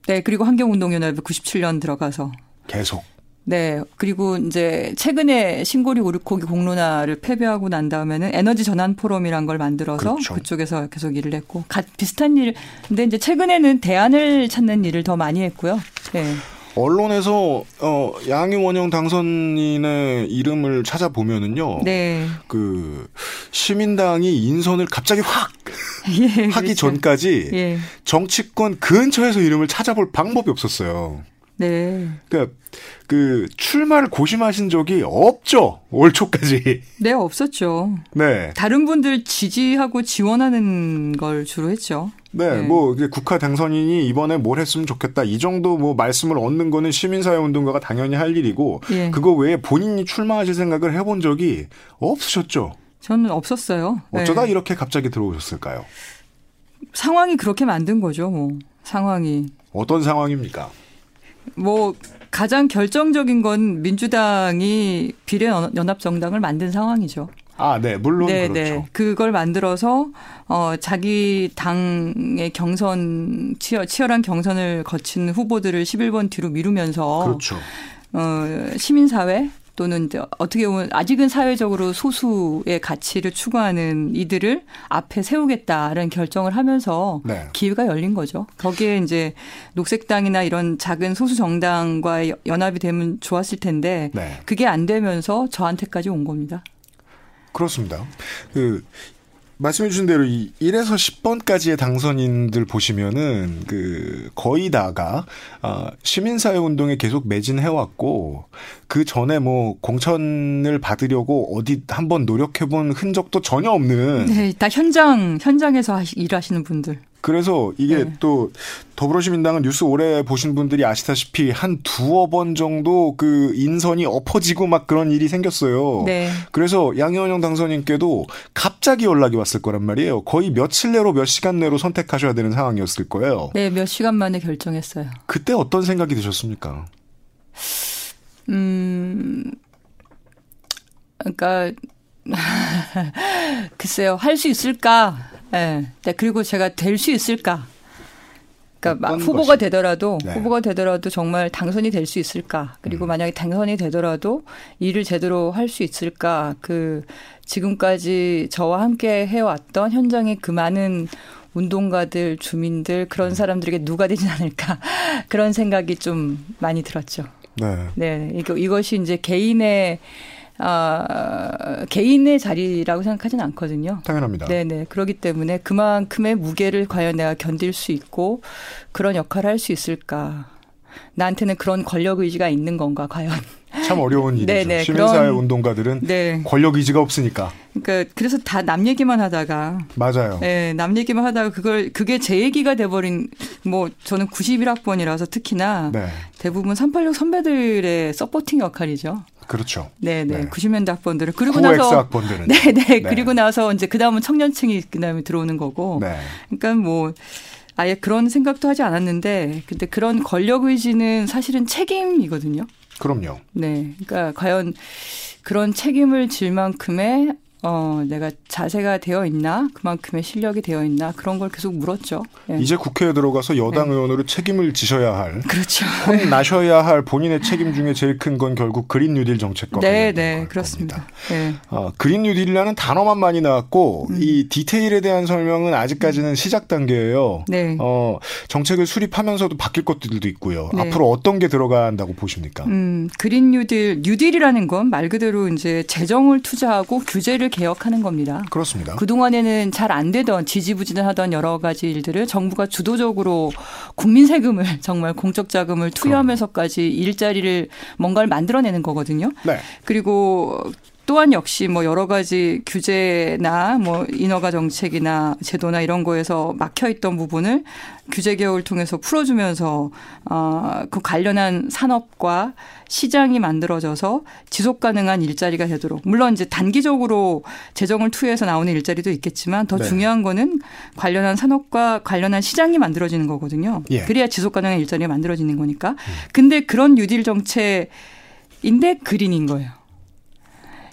네, 그리고 환경운동 연합에 97년 들어가서 계속. 네. 그리고 이제 최근에 신고리 오르코기 공론화를 패배하고 난 다음에는 에너지 전환 포럼이란 걸 만들어서 그렇죠. 그쪽에서 계속 일을 했고 가, 비슷한 일. 근데 이제 최근에는 대안을 찾는 일을 더 많이 했고요. 네. 언론에서 어, 양희 원영 당선인의 이름을 찾아보면은요. 네. 그 시민당이 인선을 갑자기 확 예, 하기 그렇죠. 전까지 예. 정치권 근처에서 이름을 찾아볼 방법이 없었어요. 네. 그러니까 그 출마를 고심하신 적이 없죠. 올 초까지. 네, 없었죠. 네. 다른 분들 지지하고 지원하는 걸 주로 했죠. 네, 네. 뭐 국가 당선인이 이번에 뭘 했으면 좋겠다 이 정도 뭐 말씀을 얻는 거는 시민사회 운동가가 당연히 할 일이고 예. 그거 외에 본인이 출마하실 생각을 해본 적이 없으셨죠. 저는 없었어요. 네. 어쩌다 이렇게 갑자기 들어오셨을까요? 상황이 그렇게 만든 거죠, 뭐. 상황이. 어떤 상황입니까? 뭐 가장 결정적인 건 민주당이 비례연합정당을 만든 상황이죠. 아, 네, 물론 네, 그렇죠. 네. 그걸 만들어서 어 자기 당의 경선 치열, 치열한 경선을 거친 후보들을 11번 뒤로 미루면서 그렇죠. 어 시민 사회 또는 어떻게 보면 아직은 사회적으로 소수의 가치를 추구하는 이들을 앞에 세우겠다라는 결정을 하면서 네. 기회가 열린 거죠. 거기에 이제 녹색당이나 이런 작은 소수 정당과 연합이 되면 좋았을 텐데 네. 그게 안 되면서 저한테까지 온 겁니다. 그렇습니다. 그 말씀해 주신 대로 이 1에서 10번까지의 당선인들 보시면은 그 거의 다가 아, 시민사회 운동에 계속 매진해 왔고 그 전에 뭐 공천을 받으려고 어디 한번 노력해 본 흔적도 전혀 없는 네, 다 현장 현장에서 하시- 일하시는 분들. 그래서 이게 네. 또 더불어시민당은 뉴스 오래 보신 분들이 아시다시피 한 두어 번 정도 그 인선이 엎어지고 막 그런 일이 생겼어요. 네. 그래서 양현영 당선인께도 갑자기 연락이 왔을 거란 말이에요. 거의 며칠 내로 몇 시간 내로 선택하셔야 되는 상황이었을 거예요. 네, 몇 시간 만에 결정했어요. 그때 어떤 생각이 드셨습니까? 음, 그러니까 글쎄요, 할 수 있을까? 예. 네. 그리고 제가 될 수 있을까? 그러니까 막 후보가 것이? 되더라도 네. 후보가 되더라도 정말 당선이 될 수 있을까? 그리고 음. 만약에 당선이 되더라도 일을 제대로 할 수 있을까? 그 지금까지 저와 함께 해왔던 현장의 그 많은 운동가들, 주민들 음. 그런 사람들에게 누가 되지 않을까 그런 생각이 좀 많이 들었죠. 네. 네, 이거 이것이 이제 개인의 아 개인의 자리라고 생각하지는 않거든요. 당연합니다. 네, 네. 그렇기 때문에 그만큼의 무게를 과연 내가 견딜 수 있고 그런 역할을 할 수 있을까? 나한테는 그런 권력 의지가 있는 건가 과연? 참 어려운 일이죠. 네네, 시민사회 그런- 운동가들은 네. 권력 의지가 없으니까. 그러니까 그래서 다 남 얘기만 하다가 맞아요. 네, 남 얘기만 하다가 그걸 그게 제 얘기가 돼버린 뭐 저는 91학번이라서 특히나 네. 대부분 386 선배들의 서포팅 역할이죠. 그렇죠. 네, 네. 네. 90년대 학번들을 그리고 9X 나서 학번들은. 네, 네. 네. 그리고 나서 이제 그 다음은 청년층이 그 다음에 들어오는 거고. 네. 그러니까 뭐 아예 그런 생각도 하지 않았는데, 근데 그런 권력 의지는 사실은 책임이거든요. 그럼요. 네. 그러니까 과연 그런 책임을 질 만큼의 어, 내가 자세가 되어 있나? 그만큼의 실력이 되어 있나? 그런 걸 계속 물었죠. 예. 이제 국회에 들어가서 여당 네. 의원으로 책임을 지셔야 할, 그렇죠. 혼 나셔야 할 본인의 책임 중에 제일 큰 건 결국 그린 뉴딜 정책과 네, 네. 걸 그렇습니다. 네. 어, 그린 뉴딜이라는 단어만 많이 나왔고 음. 이 디테일에 대한 설명은 아직까지는 시작 단계예요. 네. 어, 정책을 수립하면서도 바뀔 것들도 있고요. 네. 앞으로 어떤 게 들어간다고 보십니까? 음, 그린 뉴딜, 뉴딜이라는 건 말 그대로 이제 재정을 투자하고 규제를 개혁하는 겁니다. 그렇습니다. 그동안에는 잘 안 되던 지지부진하던 여러 가지 일들을 정부가 주도적으로 국민 세금을 정말 공적 자금을 투여하면서까지 일자리를 뭔가를 만들어내는 거거든요. 네. 그리고 또한 역시 뭐 여러 가지 규제나 뭐 인허가 정책이나 제도나 이런 거에서 막혀 있던 부분을 규제 개혁을 통해서 풀어주면서 어그 관련한 산업과 시장이 만들어져서 지속 가능한 일자리가 되도록 물론 이제 단기적으로 재정을 투여해서 나오는 일자리도 있겠지만 더 네. 중요한 거는 관련한 산업과 관련한 시장이 만들어지는 거거든요. 예. 그래야 지속 가능한 일자리가 만들어지는 거니까. 근데 그런 뉴딜 정책인데 그린인 거예요.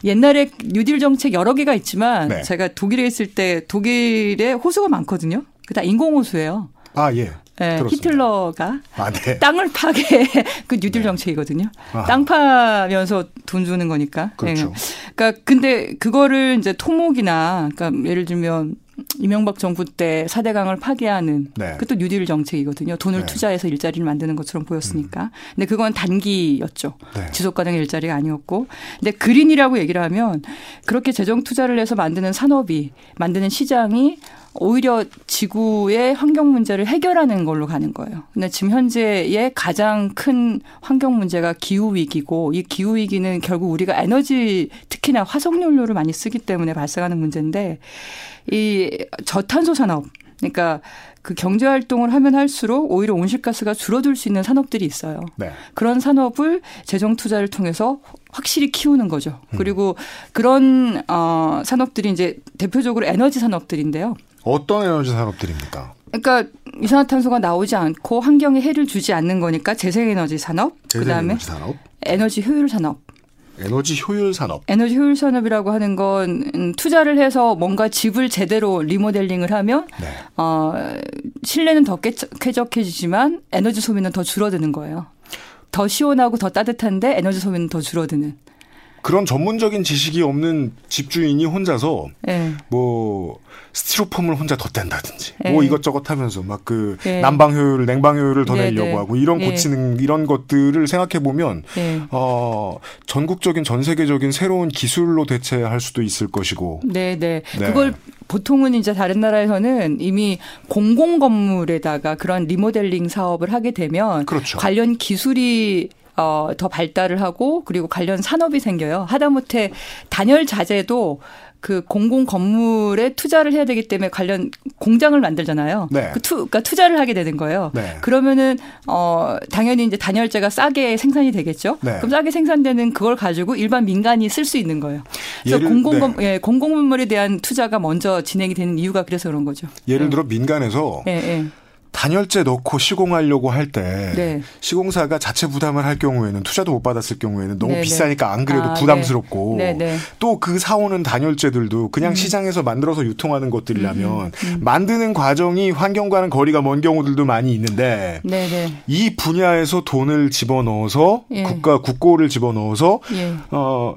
옛날에 뉴딜 정책 여러 개가 있지만 네. 제가 독일에 있을 때 독일에 호수가 많거든요. 그다 인공호수예요. 아 예. 네, 히틀러가 아, 네. 땅을 파게 그 뉴딜 네. 정책이거든요. 아하. 땅 파면서 돈 주는 거니까. 그렇죠. 네. 그러니까 근데 그거를 이제 토목이나 그러니까 예를 들면 이명박 정부 때 4대강을 파괴하는 네. 그것도 뉴딜 정책이거든요. 돈을 네. 투자해서 일자리를 만드는 것처럼 보였으니까. 음. 근데 그건 단기였죠. 네. 지속 가능의 일자리가 아니었고. 근데 그린이라고 얘기를 하면 그렇게 재정 투자를 해서 만드는 산업이 만드는 시장이 오히려 지구의 환경 문제를 해결하는 걸로 가는 거예요. 근데 지금 현재의 가장 큰 환경 문제가 기후 위기고 이 기후 위기는 결국 우리가 에너지 특히나 화석 연료를 많이 쓰기 때문에 발생하는 문제인데 이 저탄소 산업 그러니까 그 경제 활동을 하면 할수록 오히려 온실가스가 줄어들 수 있는 산업들이 있어요. 네. 그런 산업을 재정 투자를 통해서 확실히 키우는 거죠. 음. 그리고 그런 어 산업들이 이제 대표적으로 에너지 산업들인데요. 어떤 에너지 산업들입니까? 그러니까 이산화탄소가 나오지 않고 환경에 해를 주지 않는 거니까 재생에너지 산업, 그다음에 산업. 에너지 효율 산업. 에너지 효율 산업. 에너지 효율 산업이라고 하는 건 음, 투자를 해서 뭔가 집을 제대로 리모델링을 하면 네. 어, 실내는 더 쾌적해지지만 에너지 소비는 더 줄어드는 거예요. 더 시원하고 더 따뜻한데 에너지 소비는 더 줄어드는. 그런 전문적인 지식이 없는 집주인이 혼자서 네. 뭐 스티로폼을 혼자 덧댄다든지 네. 뭐 이것저것 하면서 막그 네. 난방 효율, 냉방 효율을 더 네, 내려고 네. 하고 이런 네. 고치는 이런 것들을 생각해 보면 어 전국적인 전 세계적인 새로운 기술로 대체할 수도 있을 것이고. 네, 네. 그걸 보통은 이제 다른 나라에서는 이미 공공 건물에다가 그런 리모델링 사업을 하게 되면 그렇죠. 관련 기술이 어, 더 발달을 하고 그리고 관련 산업이 생겨요. 하다못해 단열 자재도 그 공공 건물에 투자를 해야 되기 때문에 관련 공장을 만들잖아요. 네. 그 투, 그러니까 투자를 하게 되는 거예요. 네. 그러면은 어 당연히 이제 단열재가 싸게 생산이 되겠죠. 네. 그럼 싸게 생산되는 그걸 가지고 일반 민간이 쓸 수 있는 거예요. 그래서 공공 건, 네. 예, 공공 건물에 대한 투자가 먼저 진행이 되는 이유가 그래서 그런 거죠. 예를 네. 들어 민간에서 예, 예. 단열재 넣고 시공하려고 할때 네. 시공사가 자체 부담을 할 경우에는 투자도 못 받았을 경우에는 너무 네네. 네. 비싸니까 안 그래도 아, 부담스럽고 네. 네, 네. 또그 사오는 단열재들도 그냥 음. 시장에서 만들어서 유통하는 것들이라면 음, 음. 음. 만드는 과정이 환경과는 거리가 먼 경우들도 많이 있는데 네네. 이 분야에서 돈을 집어넣어서 예. 국가 국고를 집어넣어서 예. 어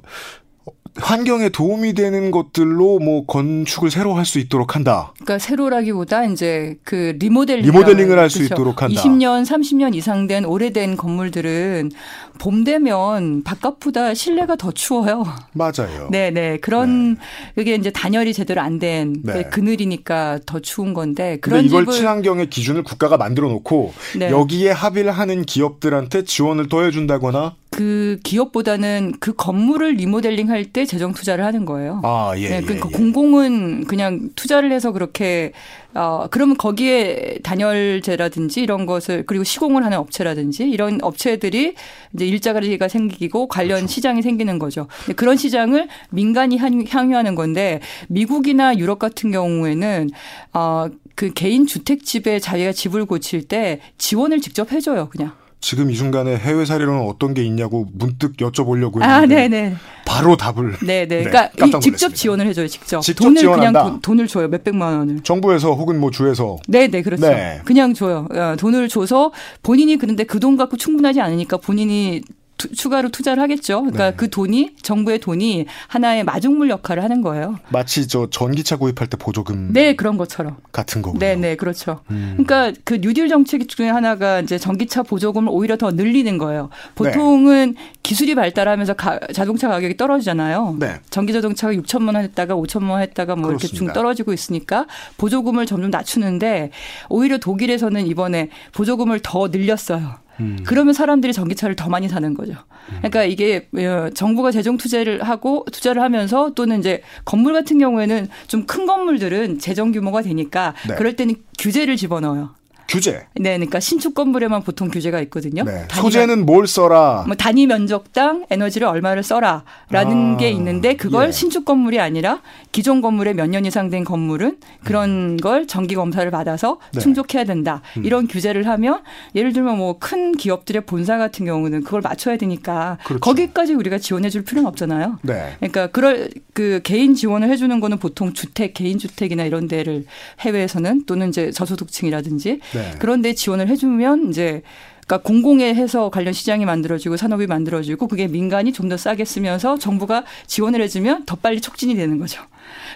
환경에 도움이 되는 것들로 뭐 건축을 새로 할 수 있도록 한다. 그러니까 새로라기보다 이제 그 리모델링 리모델링을 할수 있도록 한다. 20년, 30년 이상 된 오래된 건물들은 봄 되면 바깥보다 실내가 더 추워요. 맞아요. 네, 네. 그런 네. 그게 이제 단열이 제대로 안된 네. 그늘이니까 더 추운 건데 그런 이걸 친환경의 기준을 국가가 만들어 놓고 네. 여기에 합의를 하는 기업들한테 지원을 더해 준다거나 그 기업보다는 그 건물을 리모델링 할 때 재정 투자를 하는 거예요. 아, 예. 네, 그러니까 예, 예. 공공은 그냥 투자를 해서 그렇게 어 그러면 거기에 단열재라든지 이런 것을 그리고 시공을 하는 업체라든지 이런 업체들이 이제 일자리가 생기고 관련 그렇죠. 시장이 생기는 거죠. 그런 시장을 민간이 향유하는 건데 미국이나 유럽 같은 경우에는 어그 개인 주택 집에 자기가 집을 고칠 때 지원을 직접 해줘요, 그냥. 지금 이 순간에 해외 사례로는 어떤 게 있냐고 문득 여쭤보려고 아, 했는데 아, 네네. 바로 답을 네네. 네. 그러니까 이 직접 지원을 해줘요. 직접. 직접 돈을 지원한다. 그냥 돈, 을 줘요. 몇 백만 원을. 정부에서 혹은 뭐 주에서. 네네 그렇죠. 네. 그냥 줘요. 어, 돈을 줘서 본인이 그런데 그 돈 갖고 충분하지 않으니까 본인이 투, 추가로 투자를 하겠죠. 그러니까 네. 그 돈이 정부의 돈이 하나의 마중물 역할을 하는 거예요. 마치 저 전기차 구입할 때 보조금 네 그런 것처럼 같은 거군요. 네, 네 그렇죠. 음. 그러니까 그 뉴딜 정책 중에 하나가 이제 전기차 보조금을 오히려 더 늘리는 거예요. 보통은 네. 기술이 발달하면서 가, 자동차 가격이 떨어지잖아요. 네. 전기 자동차가 6천만 원 했다가 5천만 원 했다가 뭐 그렇습니다. 이렇게 중 떨어지고 있으니까 보조금을 점점 낮추는데 오히려 독일에서는 이번에 보조금을 더 늘렸어요. 음. 그러면 사람들이 전기차를 더 많이 사는 거죠. 그러니까 이게 어, 정부가 재정 투자를 하고 투자를 하면서 또는 이제 건물 같은 경우에는 좀 큰 건물들은 재정 규모가 되니까 네. 그럴 때는 규제를 집어넣어요. 규제. 네, 그러니까 신축 건물에만 보통 규제가 있거든요. 네. 소재는 뭘 써라. 뭐 단위 면적당 에너지를 얼마를 써라라는 아, 게 있는데 그걸 예. 신축 건물이 아니라 기존 건물에 몇 년 이상 된 건물은 그런 음. 걸 정기 검사를 받아서 네. 충족해야 된다. 음. 이런 규제를 하면 예를 들면 뭐 큰 기업들의 본사 같은 경우는 그걸 맞춰야 되니까 그렇죠. 거기까지 우리가 지원해 줄 필요는 없잖아요. 네. 그러니까 그럴 그 개인 지원을 해 주는 거는 보통 주택 개인 주택이나 이런 데를 해외에서는 또는 이제 저소득층이라든지 네. 네. 그런데 지원을 해주면 이제 그러니까 공공에 해서 관련 시장이 만들어지고 산업이 만들어지고 그게 민간이 좀 더 싸게 쓰면서 정부가 지원을 해주면 더 빨리 촉진이 되는 거죠.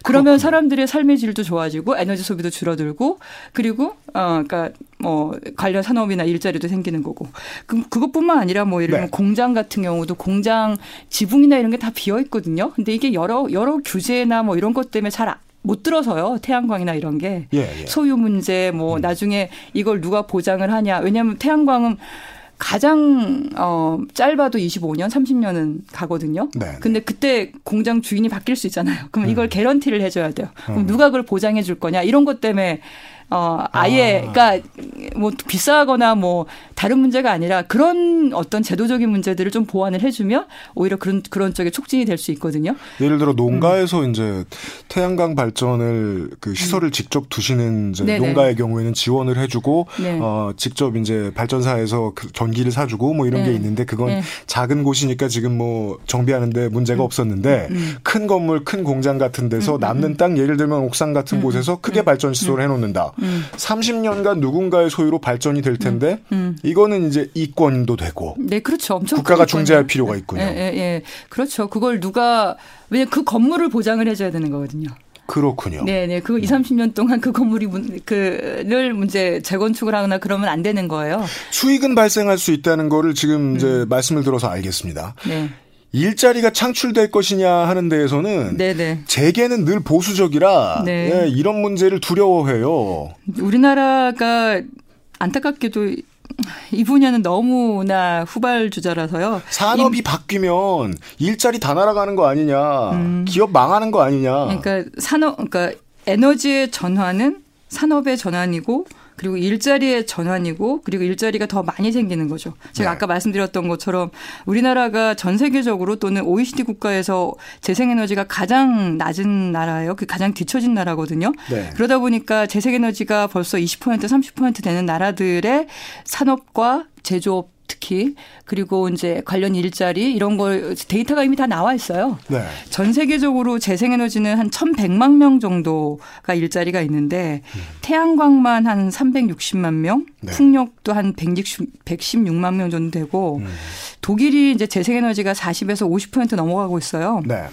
그러면 그렇군요. 사람들의 삶의 질도 좋아지고 에너지 소비도 줄어들고 그리고 어 그러니까 뭐 관련 산업이나 일자리도 생기는 거고 그 그것뿐만 아니라 뭐 예를 들면 네. 공장 같은 경우도 공장 지붕이나 이런 게 다 비어 있거든요. 근데 이게 여러 여러 규제나 뭐 이런 것 때문에 잘 못 들어서요. 태양광이나 이런 게. 예, 예. 소유 문제 뭐 나중에 이걸 누가 보장을 하냐. 왜냐하면 태양광은 가장 어 짧아도 25년, 30년은 가거든요. 네. 근데 그때 공장 주인이 바뀔 수 있잖아요. 그럼 이걸 개런티를 해줘야 돼요. 그럼 음. 누가 그걸 보장해 줄 거냐 이런 것 때문에 어 아예 아. 그러니까 뭐 비싸거나 뭐 다른 문제가 아니라 그런 어떤 제도적인 문제들을 좀 보완을 해주면 오히려 그런 그런 쪽에 촉진이 될 수 있거든요. 예를 들어 농가에서 음. 이제 태양광 발전을 그 시설을 직접 두시는 이제 네네. 농가의 경우에는 지원을 해주고 네. 어 직접 이제 발전사에서 그 전기를 사주고 뭐 이런 네. 게 있는데 그건 네. 작은 곳이니까 지금 뭐 정비하는데 문제가 없었는데 음. 큰 건물 큰 공장 같은 데서 남는 땅 예를 들면 옥상 같은 곳에서 크게 발전 시설을 해놓는다. 음. 30년간 누군가의 소유로 발전이 될 텐데 음. 이거는 이제 이권도 되고 네, 그렇죠. 엄청 국가가. 중재할 필요가 있군요. 예, 예, 예. 그렇죠. 그걸 누가 왜냐 그 건물을 보장을 해줘야 되는 거거든요. 그렇군요. 네, 네. 그 2, 30년 동안 그 건물이 문, 그를 문제 재건축을 하거나 그러면 안 되는 거예요. 수익은 발생할 수 있다는 거를 지금 음. 이제 말씀을 들어서 알겠습니다. 네. 일자리가 창출될 것이냐 하는 데에서는 네, 네. 재계는 늘 보수적이라 네. 예, 이런 문제를 두려워해요. 우리나라가 안타깝게도 이 분야는 너무나 후발주자라서요. 산업이 바뀌면 일자리 다 날아가는 거 아니냐, 기업 망하는 거 아니냐. 음. 그러니까 산업, 그러니까 에너지의 전환은 산업의 전환이고 그리고 일자리의 전환이고 그리고 일자리가 더 많이 생기는 거죠. 제가 네. 아까 말씀드렸던 것처럼 우리나라가 전 세계적으로 또는 OECD 국가에서 재생에너지가 가장 낮은 나라예요. 그 가장 뒤처진 나라거든요. 네. 그러다 보니까 재생에너지가 벌써 20% 30% 되는 나라들의 산업과 제조업 특히 그리고 이제 관련 일자리 이런 걸 데이터가 이미 다 나와 있어요. 네. 전 세계적으로 재생에너지는 한 1,100만 명 정도가 일자리가 있는데 태양광만 한 360만 명, 네. 풍력도 한 160, 116만 명 정도 되고 음. 독일이 이제 재생에너지가 40에서 50% 넘어가고 있어요. 네.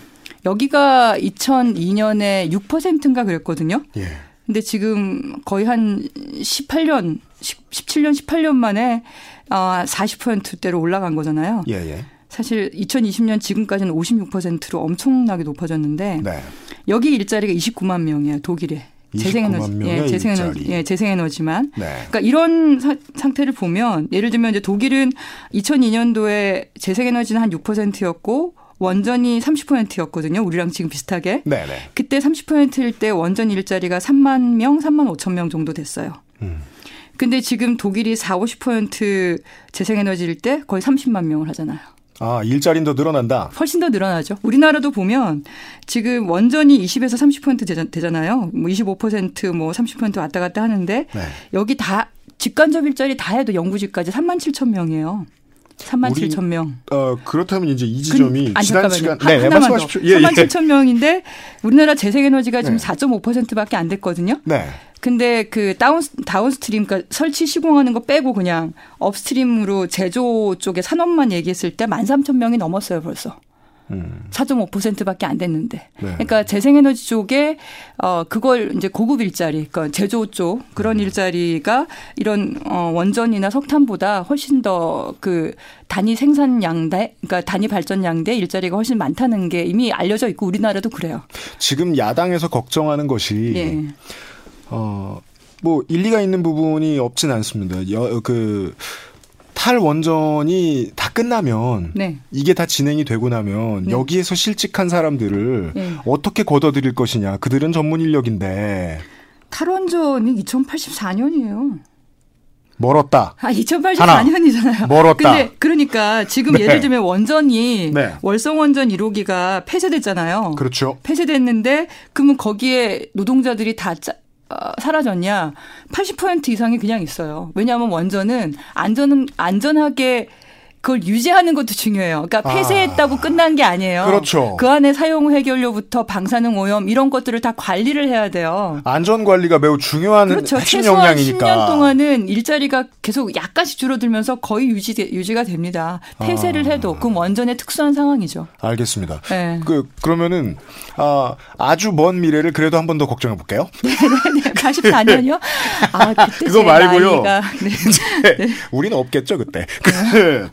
여기가 2002년에 6%인가 그랬거든요. 예. 근데 지금 거의 한 18년, 17년, 18년 만에 어, 40%대로 올라간 거잖아요. 예, 예. 사실 2020년 지금까지는 56%로 엄청나게 높아졌는데 네. 여기 일자리가 29만 명이에요 독일에 29만 재생에너지 예, 재생에너지. 예, 재생에너지만 네. 그러니까 이런 사- 상태를 보면 예를 들면 이제 독일은 2002년도에 재생에너지는 한 6%였고 원전이 30%였거든요 우리랑 지금 비슷하게 네, 네. 그때 30%일 때 원전 일자리가 3만 명, 3만 5천 명 정도 됐어요. 음. 근데 지금 독일이 4, 50% 재생에너지일 때 거의 30만 명을 하잖아요. 아, 일자리는 더 늘어난다. 훨씬 더 늘어나죠. 우리나라도 보면 지금 원전이 20에서 30% 되자- 되잖아요. 뭐 25%뭐 30% 왔다 갔다 하는데 네. 여기 다 직간접 일자리 다 해도 영구직까지 3만 7천 명이에요. 3만 우리 7천 명. 어, 그렇다면 이제 이 지점이 아니, 지난 잠깐만요. 시간 하- 네, 네. 말씀하십시오. 예, 3만 예. 7천 명인데 우리나라 재생에너지가 지금 네. 4.5%밖에 안 됐거든요. 네. 근데 그 down downstream 그러니까 설치 시공하는 거 빼고 그냥 upstream으로 제조 쪽에 산업만 얘기했을 때 13,000명이 넘었어요, 벌써. 음. 4.5%밖에 안 됐는데. 네. 그러니까 재생에너지 쪽에 어 그걸 이제 고급 일자리, 그러니까 제조 쪽 그런 음. 일자리가 이런 어 원전이나 석탄보다 훨씬 더 그 단위 생산량대, 그러니까 단위 발전량대 일자리가 훨씬 많다는 게 이미 알려져 있고 우리나라도 그래요. 지금 야당에서 걱정하는 것이 예. 어, 뭐 일리가 있는 부분이 없진 않습니다. 여, 그 탈원전이 다 끝나면 네. 이게 다 진행이 되고 나면 네. 여기에서 실직한 사람들을 네. 어떻게 걷어들일 것이냐. 그들은 전문 인력인데 탈원전이 2084년이에요. 멀었다. 아, 2084년이잖아요. 멀었다. 근데 그러니까 지금 네. 예를 들면 원전이 네. 월성 원전 1호기가 폐쇄됐잖아요. 그렇죠. 폐쇄됐는데 그러면 거기에 노동자들이 다 짜, 어, 사라졌냐? 80% 이상이 그냥 있어요. 왜냐하면 원전은 안전은 안전하게 그걸 유지하는 것도 중요해요. 그러니까 아. 폐쇄했다고 끝난 게 아니에요. 그렇죠. 그 안에 사용 해결료부터 방사능 오염 이런 것들을 다 관리를 해야 돼요. 안전 관리가 매우 중요한 그렇죠. 핵심 최소한 역량이니까. 10년 동안은 일자리가 계속 약간씩 줄어들면서 거의 유지 유지가 됩니다. 폐쇄를 아. 해도 그럼 완전히 특수한 상황이죠. 알겠습니다. 네. 그 그러면은 아, 아주 먼 미래를 그래도 한 번 더 걱정해 볼게요. 44년이요? 아, 그때 그거 제 말고요. 나이가 네. 우리는 없겠죠 그때. 그,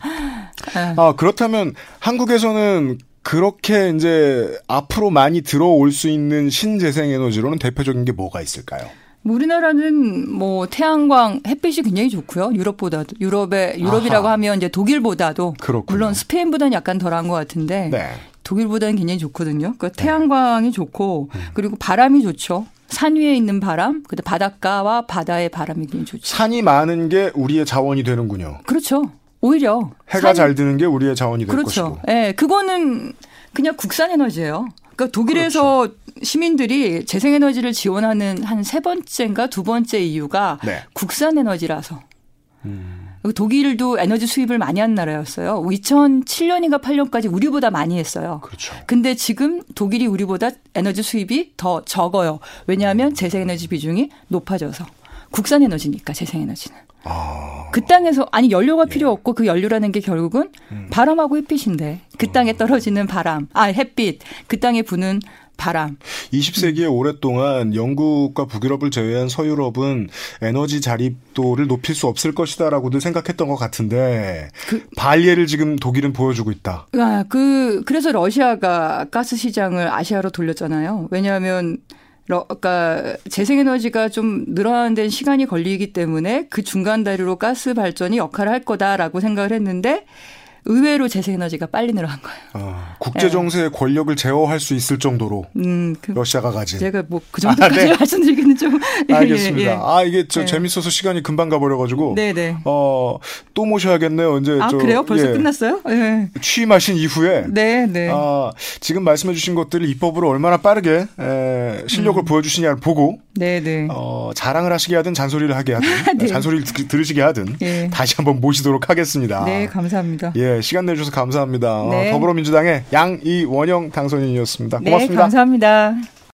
아 그렇다면 한국에서는 그렇게 이제 앞으로 많이 들어올 수 있는 신재생 에너지로는 대표적인 게 뭐가 있을까요? 뭐 우리나라는 뭐 태양광 햇빛이 굉장히 좋고요. 유럽보다도 유럽의 유럽이라고 아하. 하면 이제 독일보다도 그렇군요. 물론 스페인보다는 약간 덜한 것 같은데 네. 독일보다는 굉장히 좋거든요. 그 태양광이 좋고 음. 그리고 바람이 좋죠. 산 위에 있는 바람, 그다음 바닷가와 바다의 바람이 굉장히 좋죠. 산이 많은 게 우리의 자원이 되는군요. 그렇죠. 오히려 해가 산- 잘 드는 게 우리의 자원이 될 그렇죠. 것이고. 예, 그거는 그냥 국산 에너지예요. 그러니까 독일에서 그렇죠. 시민들이 재생에너지를 지원하는 한 세 번째인가 두 번째 이유가 네. 국산 에너지라서. 음. 독일도 에너지 수입을 많이 한 나라였어요. 2007년인가 8년까지 우리보다 많이 했어요. 그렇죠. 근데 지금 독일이 우리보다 에너지 수입이 더 적어요. 왜냐하면 재생에너지 비중이 높아져서. 국산 에너지니까 재생에너지는. 아, 그 땅에서 아니 연료가 필요 없고 그 연료라는 게 결국은 음. 바람하고 햇빛인데 그 땅에 떨어지는 바람, 아 햇빛, 그 땅에 부는 바람. 20세기에 오랫동안 영국과 북유럽을 제외한 서유럽은 에너지 자립도를 높일 수 없을 것이다라고들 생각했던 것 같은데 그- 발예를 지금 독일은 보여주고 있다. 아, 그 그래서 러시아가 가스 시장을 아시아로 돌렸잖아요. 왜냐하면 러, 그러니까 재생에너지가 좀 늘어나는 데는 시간이 걸리기 때문에 그 중간 다리로 가스 발전이 역할을 할 거다라고 생각을 했는데 의외로 재생에너지가 빨리 늘어난 거예요. 아, 국제 정세의 권력을 제어할 수 있을 정도로 음, 그 러시아가 가진. 제가 뭐 그 정도까지 아, 네. 말씀드리기는 좀 예, 알겠습니다. 예, 예. 아 이게 저 네. 재밌어서 시간이 금방 가버려가지고. 네네. 어, 또 모셔야겠네요. 언제 아 저, 그래요? 벌써 예, 끝났어요? 네. 취임하신 이후에 네, 네. 아, 지금 말씀해주신 것들을 입법으로 얼마나 빠르게 에, 실력을 보여주시냐를 보고 네, 네. 어, 자랑을 하시게 하든 잔소리를 하게 하든 네. 잔소리를 들- 들으시게 하든 예. 다시 한번 모시도록 하겠습니다. 네, 감사합니다. 예, 시간 내주셔서 감사합니다. 어, 네. 더불어민주당의 양이원영 당선인이었습니다. 네, 고맙습니다. 감사합니다.